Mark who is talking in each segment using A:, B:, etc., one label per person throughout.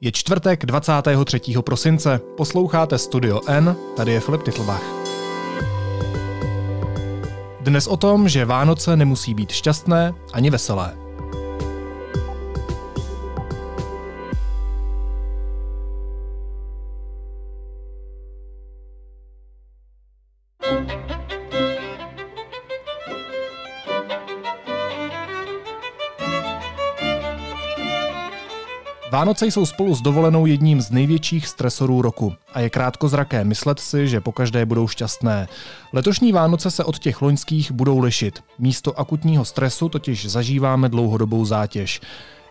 A: Je čtvrtek 23. prosince, posloucháte Studio N, tady je Filip Titlbach. Dnes o tom, že Vánoce nemusí být šťastné ani veselé. Vánoce jsou spolu s dovolenou jedním z největších stresorů roku a je krátkozraké myslet si, že pokaždé budou šťastné. Letošní Vánoce se od těch loňských budou lišit. Místo akutního stresu totiž zažíváme dlouhodobou zátěž.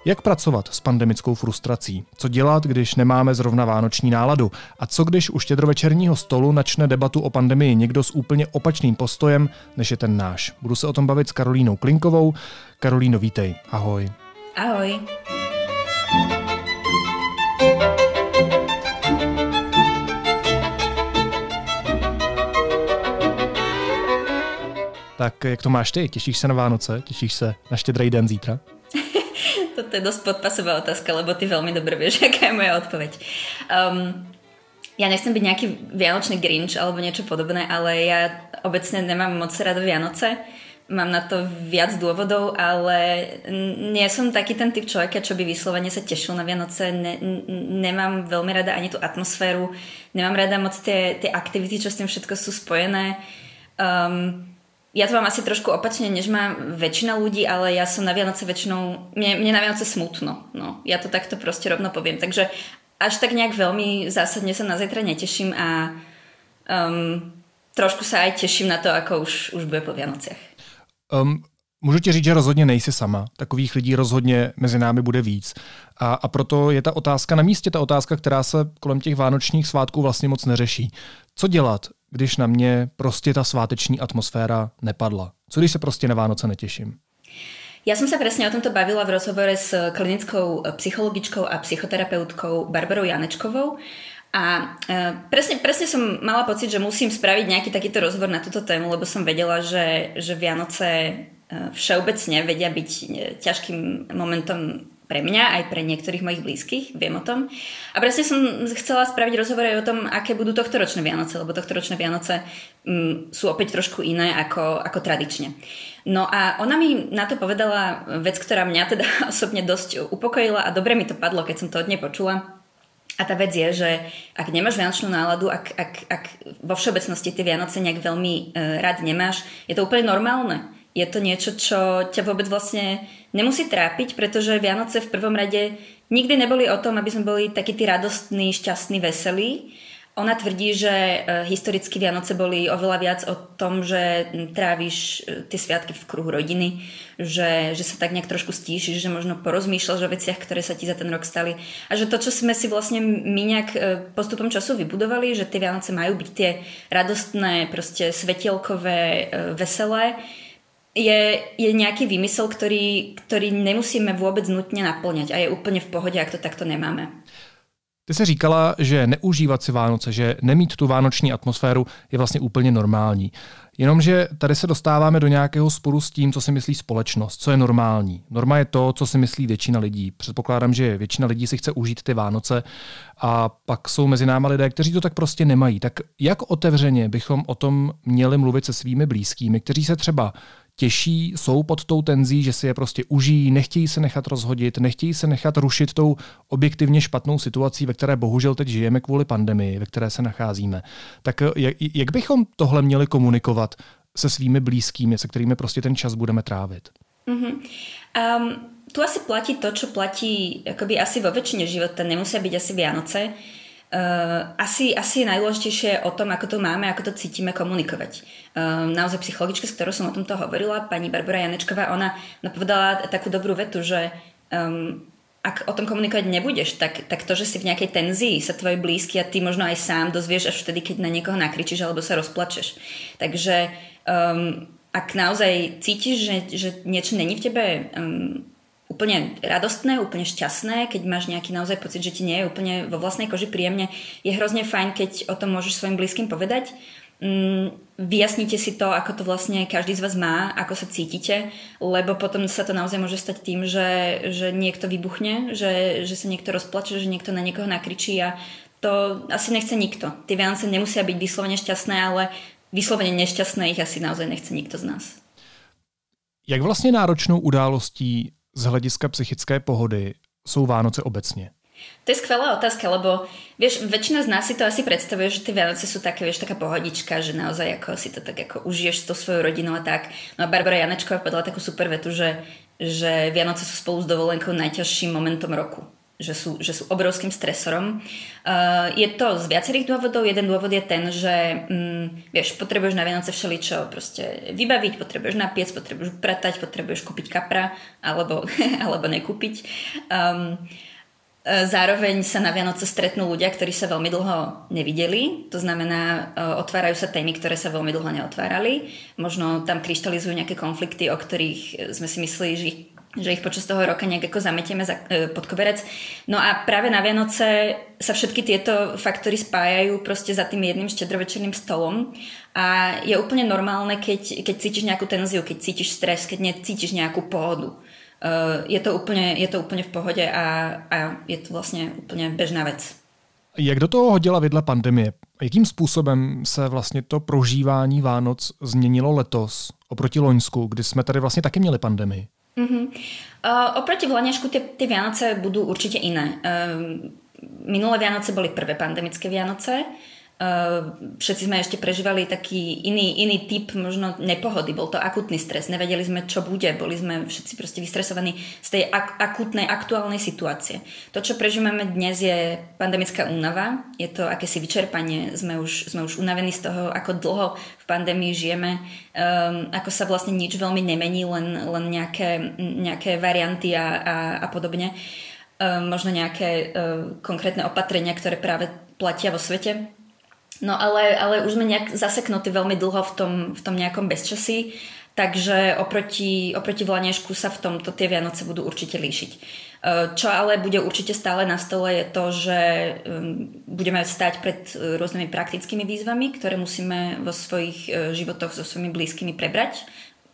A: Jak pracovat s pandemickou frustrací? Co dělat, když nemáme zrovna vánoční náladu? A co když u štědrovečerního stolu načne debatu o pandemii někdo s úplně opačným postojem, než je ten náš? Budu se o tom bavit s Karolínou Klinkovou. Karolíno, vítej. Ahoj.
B: Ahoj.
A: Tak jak to máš ty? Těšíš se na Vánoce? Těšíš se na štědrý den zítra?
B: Toto je dosť podpasová otázka, lebo ty veľmi dobre vieš, aká je moja odpoveď. Um, ja nechcem byť nejaký vianočný grinch alebo niečo podobné, ale ja obecne nemám moc rada Vianoce. Mám na to viac dôvodov, ale nie som taký ten typ človeka, čo by vyslovene sa tešil na Vianoce. Ne, nemám veľmi rada ani tú atmosféru, nemám rada moc tie, tie aktivity, čo s tým všetko sú spojené. Um, ja to mám asi trošku opačne, než má väčšina ľudí, ale ja som na Vianoce väčšinou, mne, mne na Vianoce smutno. No, ja to takto proste rovno poviem. Takže až tak nejak veľmi zásadne sa na zajtra neteším a um, trošku sa aj teším na to, ako už, už bude po Vianociach.
A: Um, Můžu ti říct, že rozhodně nejsi sama. Takových lidí rozhodně mezi námi bude víc. A, a proto je ta otázka na místě, ta otázka, která se kolem těch vánočních svátků vlastně moc neřeší. Co dělat, když na mě prostě ta sváteční atmosféra nepadla? Co když se prostě na Vánoce netěším?
B: Ja som sa presne o tomto bavila v rozhovore s klinickou psychologičkou a psychoterapeutkou Barbarou Janečkovou. A e, presne, presne som mala pocit, že musím spraviť nejaký takýto rozhovor na túto tému, lebo som vedela, že, že Vianoce e, všeobecne vedia byť e, ťažkým momentom pre mňa, aj pre niektorých mojich blízkych, viem o tom. A presne som chcela spraviť rozhovor aj o tom, aké budú tohto ročné Vianoce, lebo tohto ročné Vianoce mm, sú opäť trošku iné ako, ako tradične. No a ona mi na to povedala vec, ktorá mňa teda osobne dosť upokojila a dobre mi to padlo, keď som to od nej počula. A tá vec je, že ak nemáš vianočnú náladu, ak, ak, ak vo všeobecnosti tie Vianoce nejak veľmi e, rád nemáš, je to úplne normálne je to niečo, čo ťa vôbec vlastne nemusí trápiť, pretože Vianoce v prvom rade nikdy neboli o tom, aby sme boli takí tí radostní, šťastní, veselí. Ona tvrdí, že e, historicky Vianoce boli oveľa viac o tom, že tráviš e, tie sviatky v kruhu rodiny, že, že sa tak nejak trošku stíšiš, že možno porozmýšľaš o veciach, ktoré sa ti za ten rok stali. A že to, čo sme si vlastne my nejak e, postupom času vybudovali, že tie Vianoce majú byť tie radostné, proste svetielkové, veselé, je, je nejaký výmysel, ktorý, ktorý nemusíme vôbec nutne naplňať a je úplne v pohode, ak to takto nemáme.
A: Ty se říkala, že neužívat si Vánoce, že nemít tu vánoční atmosféru je vlastně úplně normální. Jenomže tady se dostáváme do nějakého sporu s tím, co si myslí společnost, co je normální. Norma je to, co si myslí většina lidí. Předpokládám, že většina lidí si chce užít ty Vánoce a pak jsou mezi náma lidé, kteří to tak prostě nemají. Tak jak otevřeně bychom o tom měli mluvit se svými blízkými, kteří se třeba těžší, jsou pod tou tenzí, že si je prostě užijí, nechtějí se nechat rozhodit, nechtějí se nechat rušit tou objektivně špatnou situací, ve které bohužel teď žijeme kvůli pandemii, ve které se nacházíme. Tak eh, jak, jak bychom tohle měli komunikovat se svými blízkými, se kterými prostě ten čas budeme trávit?
B: Mm-hmm. Um, tu asi platí to, čo platí akoby asi vo väčšine života. Nemusia byť asi Vianoce. Uh, asi, asi je najdôležitejšie o tom, ako to máme, ako to cítime komunikovať. Uh, naozaj psychologička, s ktorou som o tomto hovorila, pani Barbara Janečková, ona povedala takú dobrú vetu, že um, ak o tom komunikovať nebudeš, tak, tak to, že si v nejakej tenzii sa tvoji blízky a ty možno aj sám dozvieš až vtedy, keď na niekoho nakričíš alebo sa rozplačeš. Takže um, ak naozaj cítiš, že, že niečo není v tebe um, úplne radostné, úplne šťastné, keď máš nejaký naozaj pocit, že ti nie je úplne vo vlastnej koži príjemne, je hrozne fajn, keď o tom môžeš svojim blízkym povedať. mm, vyjasnite si to, ako to vlastne každý z vás má, ako sa cítite, lebo potom sa to naozaj môže stať tým, že, že niekto vybuchne, že, že sa niekto rozplače, že niekto na niekoho nakričí a to asi nechce nikto. Tie Vianoce nemusia byť vyslovene šťastné, ale vyslovene nešťastné ich asi naozaj nechce nikto z nás.
A: Jak vlastně náročnou událostí z hlediska psychické pohody jsou Vánoce obecně?
B: To je skvelá otázka, lebo vieš, väčšina z nás si to asi predstavuje, že tie Vianoce sú také, vieš, taká pohodička, že naozaj ako si to tak ako užiješ s tou svojou rodinou a tak. No a Barbara Janečková povedala takú super vetu, že, že Vianoce sú spolu s dovolenkou najťažším momentom roku že sú, že sú obrovským stresorom. Uh, je to z viacerých dôvodov. Jeden dôvod je ten, že um, vieš, potrebuješ na Vianoce všeličo proste vybaviť, potrebuješ napiec, potrebuješ pratať, potrebuješ kúpiť kapra alebo, alebo nekúpiť. Um, Zároveň sa na Vianoce stretnú ľudia, ktorí sa veľmi dlho nevideli. To znamená, otvárajú sa témy, ktoré sa veľmi dlho neotvárali. Možno tam kryštalizujú nejaké konflikty, o ktorých sme si mysleli, že ich že ich počas toho roka nejak ako zametieme za, e, pod koberec. No a práve na Vianoce sa všetky tieto faktory spájajú proste za tým jedným štedrovečerným stolom a je úplne normálne, keď, keď cítiš nejakú tenziu, keď cítiš stres, keď necítiš nejakú pohodu. Uh, je, to úplne, je to úplne v pohode a, a je to vlastne úplne bežná vec.
A: Jak do toho hodila vidla pandemie? Jakým způsobem se vlastně to prožívání Vánoc změnilo letos oproti Loňsku, kdy jsme tady vlastně taky měli pandemii?
B: Uh-huh. Uh, oproti Vlaňašku tie, tie Vianoce budú určite iné. Uh, minulé Vianoce boli prvé pandemické Vianoce. Ehm, všetci sme ešte prežívali taký iný, iný typ možno nepohody. Bol to akutný stres. Nevedeli sme, čo bude. Boli sme všetci proste vystresovaní z tej ak- akutnej, aktuálnej situácie. To, čo prežívame dnes, je pandemická únava. Je to akési vyčerpanie. Sme už, sme už unavení z toho, ako dlho v pandémii žijeme. Um, ako sa vlastne nič veľmi nemení, len, len nejaké, nejaké varianty a, a, a podobne. Um, možno nejaké um, konkrétne opatrenia, ktoré práve platia vo svete No ale, ale už sme nejak zaseknutí veľmi dlho v tom, v tom nejakom bezčasí, takže oproti, oproti Vlanešku sa v tomto tie Vianoce budú určite líšiť. E, čo ale bude určite stále na stole je to, že budeme stať pred e, rôznymi praktickými výzvami, ktoré musíme vo svojich e, životoch so svojimi blízkymi prebrať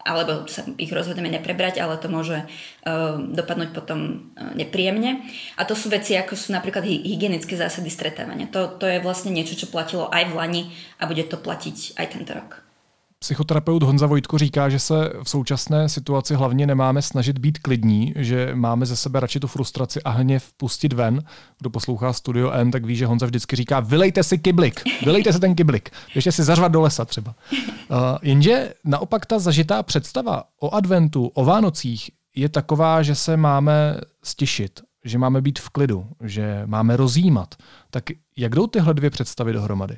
B: alebo sa ich rozhodneme neprebrať, ale to môže uh, dopadnúť potom uh, nepríjemne. A to sú veci, ako sú napríklad hy- hygienické zásady stretávania. To, to je vlastne niečo, čo platilo aj v Lani a bude to platiť aj tento rok.
A: Psychoterapeut Honza Vojtko říká, že se v současné situaci hlavně nemáme snažit být klidní, že máme ze sebe radši tu frustraci a hněv pustit ven. Kdo poslouchá Studio N, tak ví, že Honza vždycky říká, vylejte si kyblik, vylejte si ten kyblik, ještě si zařvat do lesa třeba. Uh, jenže naopak ta zažitá představa o adventu, o Vánocích je taková, že se máme stišit, že máme být v klidu, že máme rozjímat. Tak jak jdou tyhle dvě představy dohromady?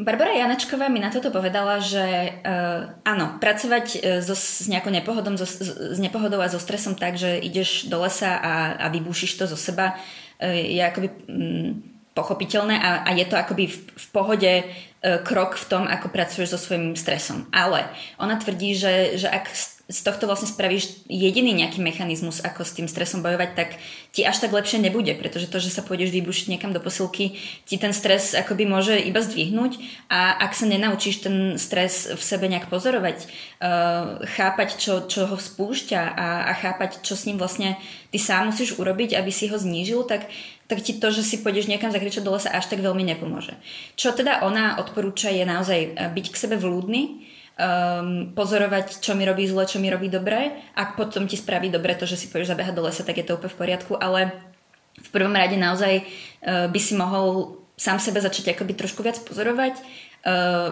B: Barbara Janačková mi na toto povedala, že uh, áno, pracovať uh, so, s nejakou nepohodom, so, s nepohodou a so stresom tak, že ideš do lesa a, a vybúšiš to zo seba, uh, je akoby um, pochopiteľné a, a je to akoby v, v pohode krok v tom, ako pracuješ so svojím stresom. Ale ona tvrdí, že, že ak z tohto vlastne spravíš jediný nejaký mechanizmus, ako s tým stresom bojovať, tak ti až tak lepšie nebude, pretože to, že sa pôjdeš vybušiť niekam do posilky, ti ten stres akoby môže iba zdvihnúť a ak sa nenaučíš ten stres v sebe nejak pozorovať, uh, chápať, čo, čo ho spúšťa a, a chápať, čo s ním vlastne ty sám musíš urobiť, aby si ho znížil, tak tak ti to, že si pôjdeš niekam zakričať do lesa, až tak veľmi nepomôže. Čo teda ona odporúča je naozaj eh, byť k sebe vlúdny, um, pozorovať, čo mi robí zle, čo mi robí dobre. Ak potom ti spraví dobre to, že si pôjdeš zabehať do lesa, tak je to úplne v poriadku, ale v prvom rade naozaj uh, by si mohol sám sebe začať akoby trošku viac pozorovať,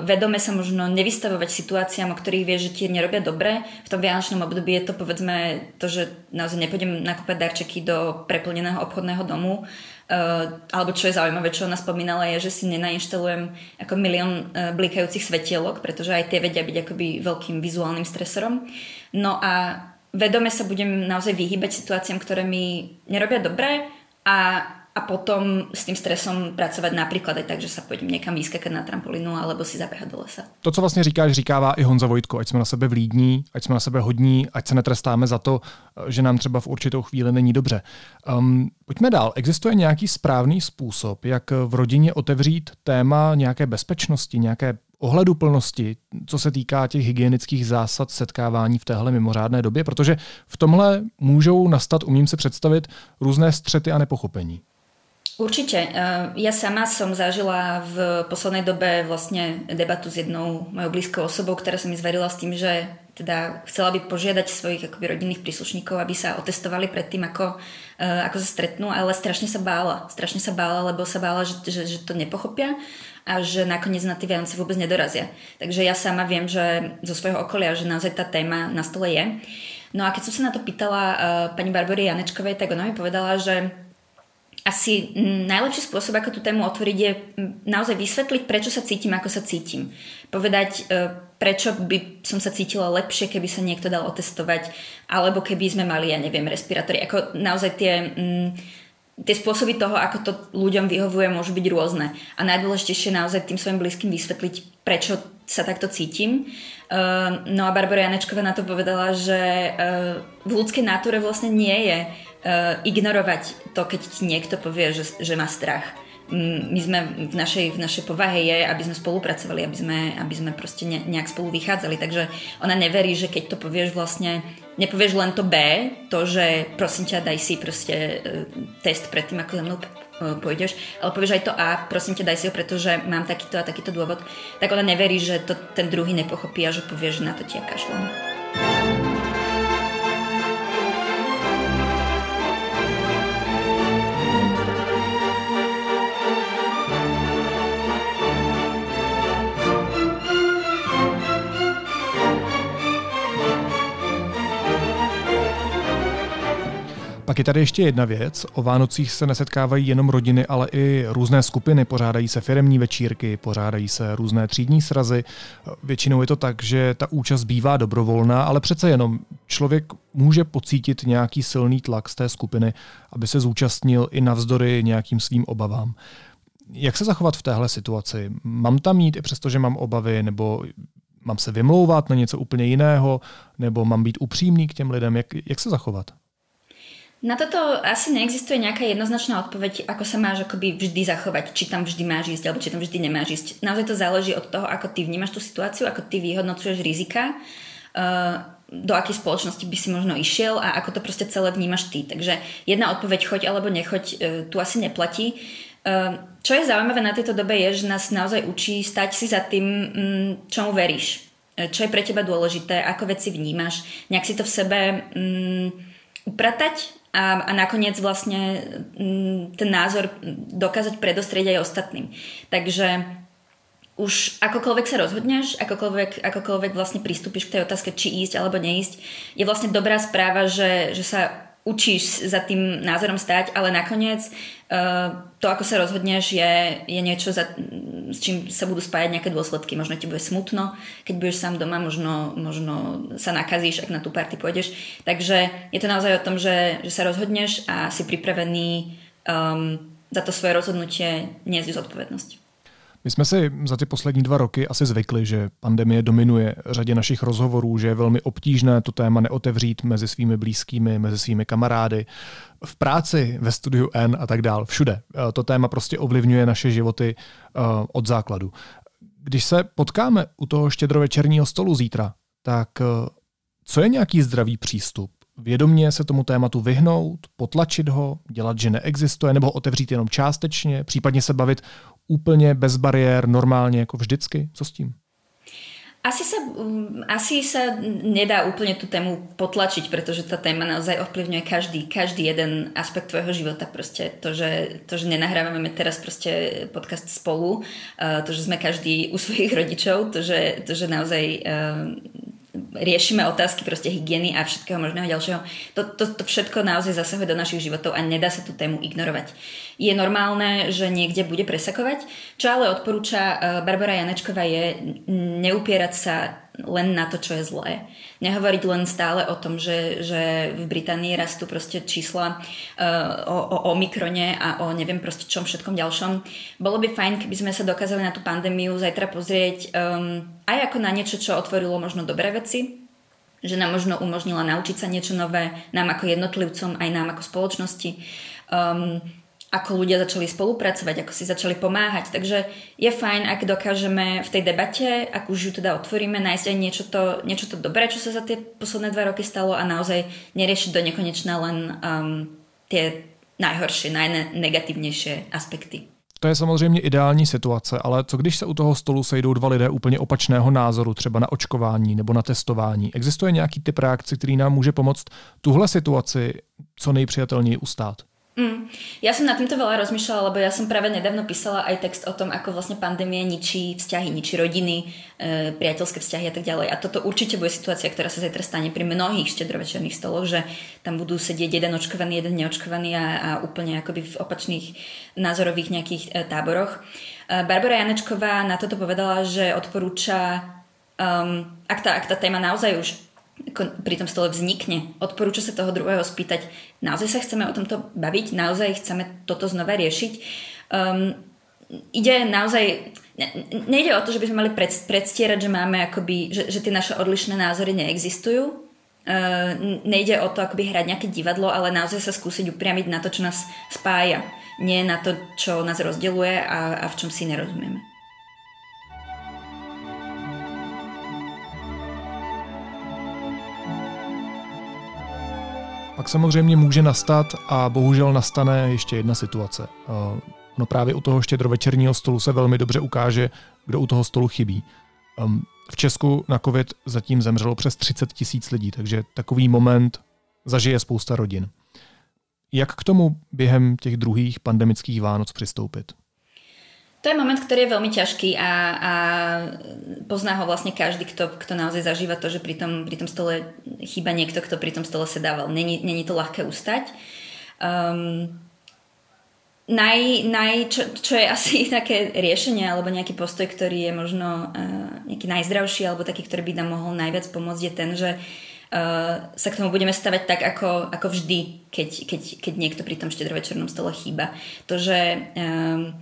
B: vedome sa možno nevystavovať situáciám, o ktorých vieš, že ti nerobia dobre. V tom vianočnom období je to povedzme to, že naozaj nepôjdem nakúpať darčeky do preplneného obchodného domu, Uh, alebo čo je zaujímavé, čo ona spomínala, je, že si nenainštalujem ako milión uh, blikajúcich svetielok, pretože aj tie vedia byť akoby veľkým vizuálnym stresorom. No a vedome sa budem naozaj vyhýbať situáciám, ktoré mi nerobia dobre a a potom s tým stresom pracovat například aj tak, že se půjdem někam vyskakať na trampolínu alebo si zaběhat do lesa.
A: To, co vlastně říkáš, říkává i Honza Vojtko, ať jsme na sebe vlídní, ať jsme na sebe hodní, ať se netrestáme za to, že nám třeba v určitou chvíli není dobře. Um, pojďme dál. Existuje nějaký správný způsob, jak v rodině otevřít téma nějaké bezpečnosti, nějaké ohleduplnosti, co se týká těch hygienických zásad setkávání v téhle mimořádné době, protože v tomhle můžou nastat, umím se představit, různé střety a nepochopení.
B: Určite. Ja sama som zažila v poslednej dobe vlastne debatu s jednou mojou blízkou osobou, ktorá sa mi zverila s tým, že teda chcela by požiadať svojich akoby rodinných príslušníkov, aby sa otestovali pred tým, ako, ako sa stretnú, ale strašne sa bála. Strašne sa bála, lebo sa bála, že, že, že to nepochopia a že nakoniec na tie Vianoce vôbec nedorazia. Takže ja sama viem, že zo svojho okolia, že naozaj tá téma na stole je. No a keď som sa na to pýtala uh, pani Barbory Janečkovej, tak ona mi povedala, že asi najlepší spôsob, ako tú tému otvoriť, je naozaj vysvetliť, prečo sa cítim, ako sa cítim. Povedať, e, prečo by som sa cítila lepšie, keby sa niekto dal otestovať, alebo keby sme mali, ja neviem, respirátory. Ako naozaj tie... Mm, tie spôsoby toho, ako to ľuďom vyhovuje, môžu byť rôzne. A najdôležitejšie naozaj tým svojim blízkym vysvetliť, prečo sa takto cítim. Uh, no a Barbara Janečková na to povedala, že uh, v ľudskej náture vlastne nie je ignorovať to, keď ti niekto povie, že, že má strach. My sme v našej, v našej povahe je, aby sme spolupracovali, aby sme, aby sme proste ne, nejak spolu vychádzali. Takže ona neverí, že keď to povieš vlastne, nepovieš len to B, to, že prosím ťa, daj si proste uh, test predtým, ako za mnou pôjdeš, ale povieš aj to A, prosím ťa, daj si ho, pretože mám takýto a takýto dôvod, tak ona neverí, že to ten druhý nepochopí a že povie, že na to ti ja kašlem.
A: Pak je tady ještě jedna věc. O Vánocích se nesetkávají jenom rodiny, ale i různé skupiny. Pořádají se firemní večírky, pořádají se různé třídní srazy. Většinou je to tak, že ta účast bývá dobrovolná, ale přece jenom člověk může pocítit nějaký silný tlak z té skupiny, aby se zúčastnil i navzdory nějakým svým obavám. Jak se zachovat v téhle situaci? Mám tam jít i přesto, že mám obavy, nebo mám se vymlouvat na něco úplně jiného, nebo mám být upřímný k těm lidem? Jak, jak se zachovat?
B: Na toto asi neexistuje nejaká jednoznačná odpoveď, ako sa máš akoby vždy zachovať, či tam vždy máš ísť, alebo či tam vždy nemáš ísť. Naozaj to záleží od toho, ako ty vnímaš tú situáciu, ako ty vyhodnocuješ rizika, uh, do akej spoločnosti by si možno išiel a ako to proste celé vnímaš ty. Takže jedna odpoveď choď alebo nechoď uh, tu asi neplatí. Uh, čo je zaujímavé na tejto dobe je, že nás naozaj učí stať si za tým, um, čomu veríš. Čo je pre teba dôležité, ako veci vnímaš, nejak si to v sebe um, upratať a, a nakoniec vlastne mm, ten názor dokázať predostrieť aj ostatným. Takže už akokoľvek sa rozhodneš, akokoľvek, akokoľvek vlastne pristúpiš k tej otázke, či ísť alebo neísť, je vlastne dobrá správa, že, že sa učíš za tým názorom stať, ale nakoniec uh, to, ako sa rozhodneš, je, je niečo, za, s čím sa budú spájať nejaké dôsledky. Možno ti bude smutno, keď budeš sám doma, možno, možno sa nakazíš, ak na tú party pôjdeš. Takže je to naozaj o tom, že, že sa rozhodneš a si pripravený um, za to svoje rozhodnutie niesť zodpovednosť.
A: My jsme si za ty poslední dva roky asi zvykli, že pandemie dominuje řadě našich rozhovorů, že je velmi obtížné to téma neotevřít mezi svými blízkými, mezi svými kamarády, v práci, ve studiu N a tak dál, všude. Eh, to téma prostě ovlivňuje naše životy uh, od základu. Když se potkáme u toho štědrovečerního stolu zítra, tak uh, co je nějaký zdravý přístup? Vědomně se tomu tématu vyhnout, potlačit ho, dělat, že neexistuje, nebo otevřít jenom částečně, případně se bavit úplně bez bariér, normálně jako vždycky? Co s tím?
B: Asi sa, mm, asi sa nedá úplne tú tému potlačiť, pretože tá téma naozaj ovplyvňuje každý, každý jeden aspekt tvojho života. Proste to, že, to, že nenahrávame teraz proste podcast spolu, to, že sme každý u svojich rodičov, to, že, to, že naozaj riešime otázky proste hygieny a všetkého možného ďalšieho. To, to, to všetko naozaj zasahuje do našich životov a nedá sa tú tému ignorovať. Je normálne, že niekde bude presakovať, čo ale odporúča eh, Barbara Janečková je neupierať sa len na to, čo je zlé. Nehovoriť len stále o tom, že, že v Británii rastú proste čísla uh, o, o Omikrone a o neviem proste čom všetkom ďalšom. Bolo by fajn, keby sme sa dokázali na tú pandémiu zajtra pozrieť um, aj ako na niečo, čo otvorilo možno dobré veci, že nám možno umožnila naučiť sa niečo nové, nám ako jednotlivcom, aj nám ako spoločnosti. Um, ako ľudia začali spolupracovať, ako si začali pomáhať. Takže je fajn, ak dokážeme v tej debate, ak už ju teda otvoríme, nájsť aj niečo to, niečo to dobré, čo sa za tie posledné dva roky stalo a naozaj neriešiť do nekonečna len um, tie najhoršie, najnegatívnejšie aspekty.
A: To je samozřejmě ideální situace, ale co když se u toho stolu sejdou dva lidé úplně opačného názoru, třeba na očkování nebo na testování? Existuje nějaký typ reakce, který nám může pomoct tuhle situaci co nejpřijatelněji ustát?
B: Mm. Ja som na týmto veľa rozmýšľala, lebo ja som práve nedávno písala aj text o tom, ako vlastne pandémie ničí vzťahy, ničí rodiny, e, priateľské vzťahy a tak ďalej. A toto určite bude situácia, ktorá sa zajtra stane pri mnohých štedrovečerných stoloch, že tam budú sedieť jeden očkovaný, jeden neočkovaný a, a úplne akoby v opačných názorových nejakých e, táboroch. E, Barbara Janečková na toto povedala, že odporúča, um, ak, tá, ak tá téma naozaj už pri tom stole vznikne. Odporúča sa toho druhého spýtať, naozaj sa chceme o tomto baviť, naozaj chceme toto znova riešiť. Um, ide naozaj, nejde o to, že by sme mali pred, predstierať, že máme akoby, že, že tie naše odlišné názory neexistujú. Uh, nejde o to akoby hrať nejaké divadlo, ale naozaj sa skúsiť upriamiť na to, čo nás spája. Nie na to, čo nás rozdeluje a, a v čom si nerozumieme.
A: Pak samozřejmě může nastat a bohužel nastane ještě jedna situace. No právě u toho štědrovečerního stolu se velmi dobře ukáže, kdo u toho stolu chybí. V Česku na COVID zatím zemřelo přes 30 tisíc lidí, takže takový moment zažije spousta rodin. Jak k tomu během těch druhých pandemických Vánoc přistoupit?
B: To je moment, ktorý je veľmi ťažký a, a pozná ho vlastne každý, kto, kto naozaj zažíva to, že pri tom, pri tom stole chýba niekto, kto pri tom stole sedával. Není, není to ľahké ustať. Um, naj, naj, čo, čo je asi také riešenie alebo nejaký postoj, ktorý je možno uh, nejaký najzdravší alebo taký, ktorý by nám mohol najviac pomôcť je ten, že uh, sa k tomu budeme stavať tak ako, ako vždy, keď, keď, keď niekto pri tom štedrovečernom stole chýba. To, že um,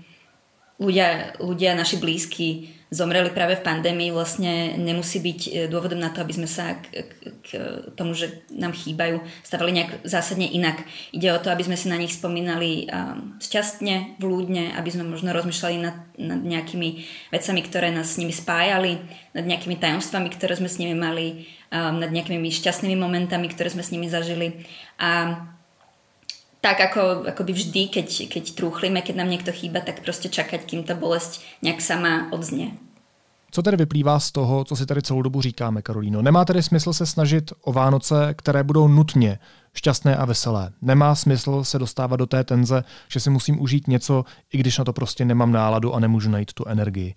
B: ľudia, ľudia naši blízki zomreli práve v pandémii, vlastne nemusí byť e, dôvodom na to, aby sme sa k, k, k tomu, že nám chýbajú, stavali nejak zásadne inak. Ide o to, aby sme si na nich spomínali um, šťastne, vľúdne, aby sme možno rozmýšľali nad, nad nejakými vecami, ktoré nás s nimi spájali, nad nejakými tajomstvami, ktoré sme s nimi mali, um, nad nejakými šťastnými momentami, ktoré sme s nimi zažili. A tak ako, by vždy, keď, keď trúchlime, keď nám niekto chýba, tak prostě čakať, kým ta bolesť nějak sama odznie.
A: Co tedy vyplývá z toho, co si tady celou dobu říkáme, Karolíno? Nemá tedy smysl se snažit o Vánoce, které budou nutně šťastné a veselé. Nemá smysl se dostávat do té tenze, že si musím užít něco, i když na to prostě nemám náladu a nemůžu najít tu energii.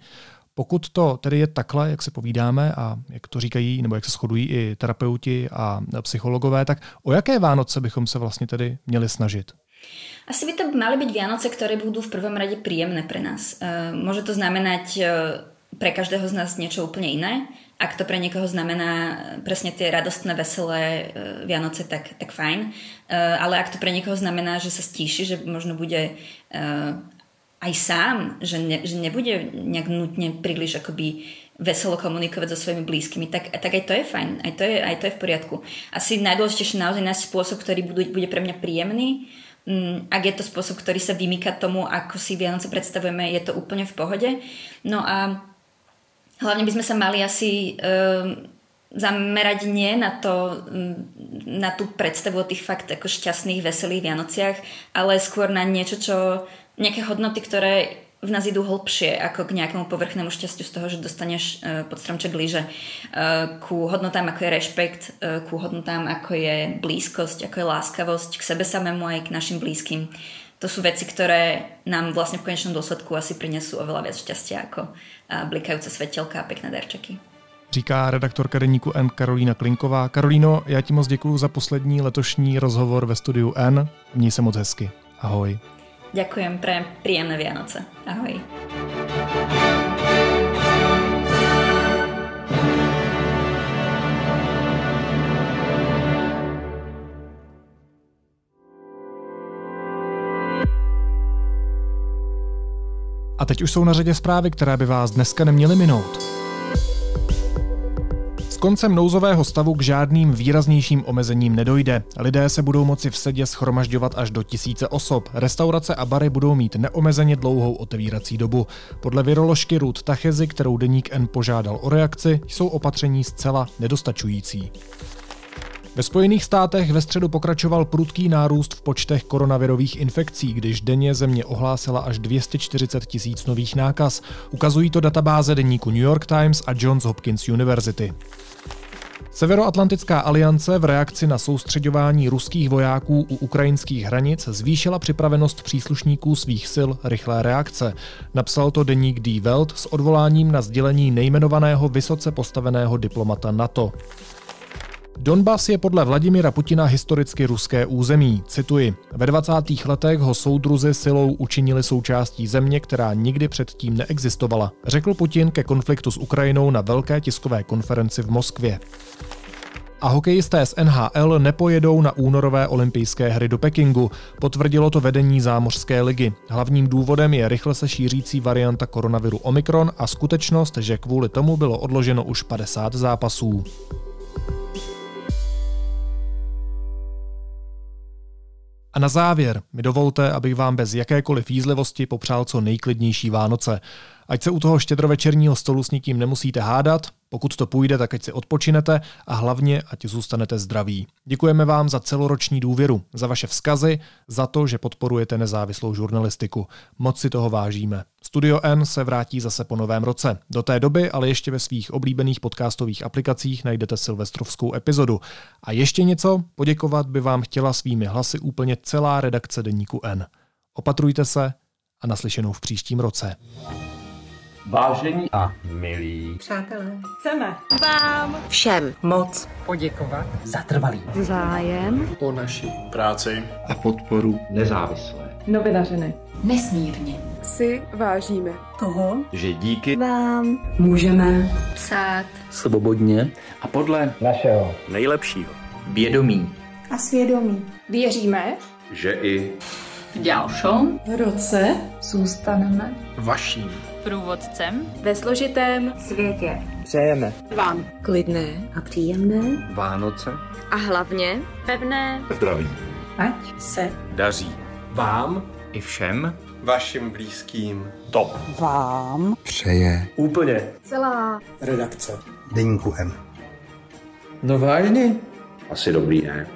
A: Pokud to tedy je takhle, jak se povídáme a jak to říkají, nebo jak se shodují i terapeuti a psychologové, tak o jaké Vánoce bychom se vlastně tedy měli snažit?
B: Asi by to mali byť Vianoce, ktoré budú v prvom rade príjemné pre nás. E, môže to znamenať e, pre každého z nás niečo úplne iné. Ak to pre niekoho znamená presne tie radostné, veselé e, Vianoce, tak, tak fajn. Ale ak to pre niekoho znamená, že sa stíši, že možno bude aj sám, že, ne, že nebude nejak nutne príliš akoby veselo komunikovať so svojimi blízkymi, tak, tak aj to je fajn, aj to je, aj to je v poriadku. Asi najdôležitejšie naozaj nájsť spôsob, ktorý bude, bude pre mňa príjemný. Mm, ak je to spôsob, ktorý sa vymýka tomu, ako si Vianoce predstavujeme, je to úplne v pohode. No a hlavne by sme sa mali asi um, zamerať nie na to, mm, na tú predstavu o tých fakt ako šťastných, veselých Vianociach, ale skôr na niečo, čo nejaké hodnoty, ktoré v nás idú hlbšie ako k nejakému povrchnému šťastiu z toho, že dostaneš uh, pod stromček lyže. Uh, ku hodnotám ako je rešpekt, uh, ku hodnotám ako je blízkosť, ako je láskavosť k sebe samému aj k našim blízkym. To sú veci, ktoré nám vlastne v konečnom dôsledku asi prinesú oveľa viac šťastia ako blikajúce svetelka a pekné darčeky.
A: Říká redaktorka deníku N Karolína Klinková. Karolíno, já ti moc děkuji za poslední letošní rozhovor ve studiu N. Měj se moc hezky. Ahoj.
B: Ďakujem, pre príjemné Vianoce. Ahoj.
A: A teď už jsou na řadě zprávy, které by vás dneska neměly minout. Koncem nouzového stavu k žádným výraznějším omezením nedojde. Lidé se budou moci v sedě schromažďovat až do tisíce osob. Restaurace a bary budou mít neomezeně dlouhou otevírací dobu. Podle viroložky Ruth Tachezy, kterou deník N požádal o reakci, jsou opatření zcela nedostačující. Ve Spojených státech ve středu pokračoval prudký nárůst v počtech koronavirových infekcí, když denně země ohlásila až 240 tisíc nových nákaz. Ukazují to databáze deníku New York Times a Johns Hopkins University. Severoatlantická aliance v reakci na soustředování ruských vojáků u ukrajinských hranic zvýšila připravenost příslušníků svých sil rychlé reakce. Napsal to deník Die Welt s odvoláním na sdělení nejmenovaného vysoce postaveného diplomata NATO. Donbas je podle Vladimira Putina historicky ruské území. Cituji. Ve 20. letech ho soudruzi silou učinili součástí země, která nikdy předtím neexistovala, řekl Putin ke konfliktu s Ukrajinou na velké tiskové konferenci v Moskvě. A hokejisté z NHL nepojedou na únorové olympijské hry do Pekingu, potvrdilo to vedení zámořské ligy. Hlavním důvodem je rychle se šířící varianta koronaviru Omikron a skutečnost, že kvůli tomu bylo odloženo už 50 zápasů. A na závěr mi dovolte, abych vám bez jakékoliv jízlivosti popřál co nejklidnější Vánoce. Ať se u toho štědrovečerního stolu s nikým nemusíte hádat, pokud to půjde, tak ať si odpočinete a hlavně ať zůstanete zdraví. Děkujeme vám za celoroční důvěru, za vaše vzkazy, za to, že podporujete nezávislou žurnalistiku. Moc si toho vážíme. Studio N se vrátí zase po novém roce. Do té doby ale ještě ve svých oblíbených podcastových aplikacích najdete silvestrovskou epizodu. A ještě něco, poděkovat by vám chtěla svými hlasy úplně celá redakce Deníku N. Opatrujte se a naslyšenou v příštím roce.
C: Vážení a milí.
D: Přátelé, chceme.
E: Vám
D: všem
E: moc
C: poděkovat za trvalý
D: zájem.
F: O naši práci.
C: A podporu nezávislé.
D: Novinařiny.
E: Nesmírně
G: si vážíme
D: toho,
C: že díky
D: vám můžeme psát
C: svobodně
F: a podle
C: našeho nejlepšího vědomí.
D: a svědomí.
G: Věříme,
C: že i
E: v ďalšom
D: roce zůstaneme
F: vaším
E: průvodcem
G: ve složitém
D: světě.
C: přejeme
G: vám
D: Klidné a příjemné.
C: Vánoce
G: a hlavně pevné
C: zdraví.
D: Ať se
C: Daří vám i všem
F: vašim blízkým
C: top
H: vám
C: přeje
F: úplně
G: celá
F: redakce.
C: Deníku M.
F: No vážně?
C: Asi dobrý, ne?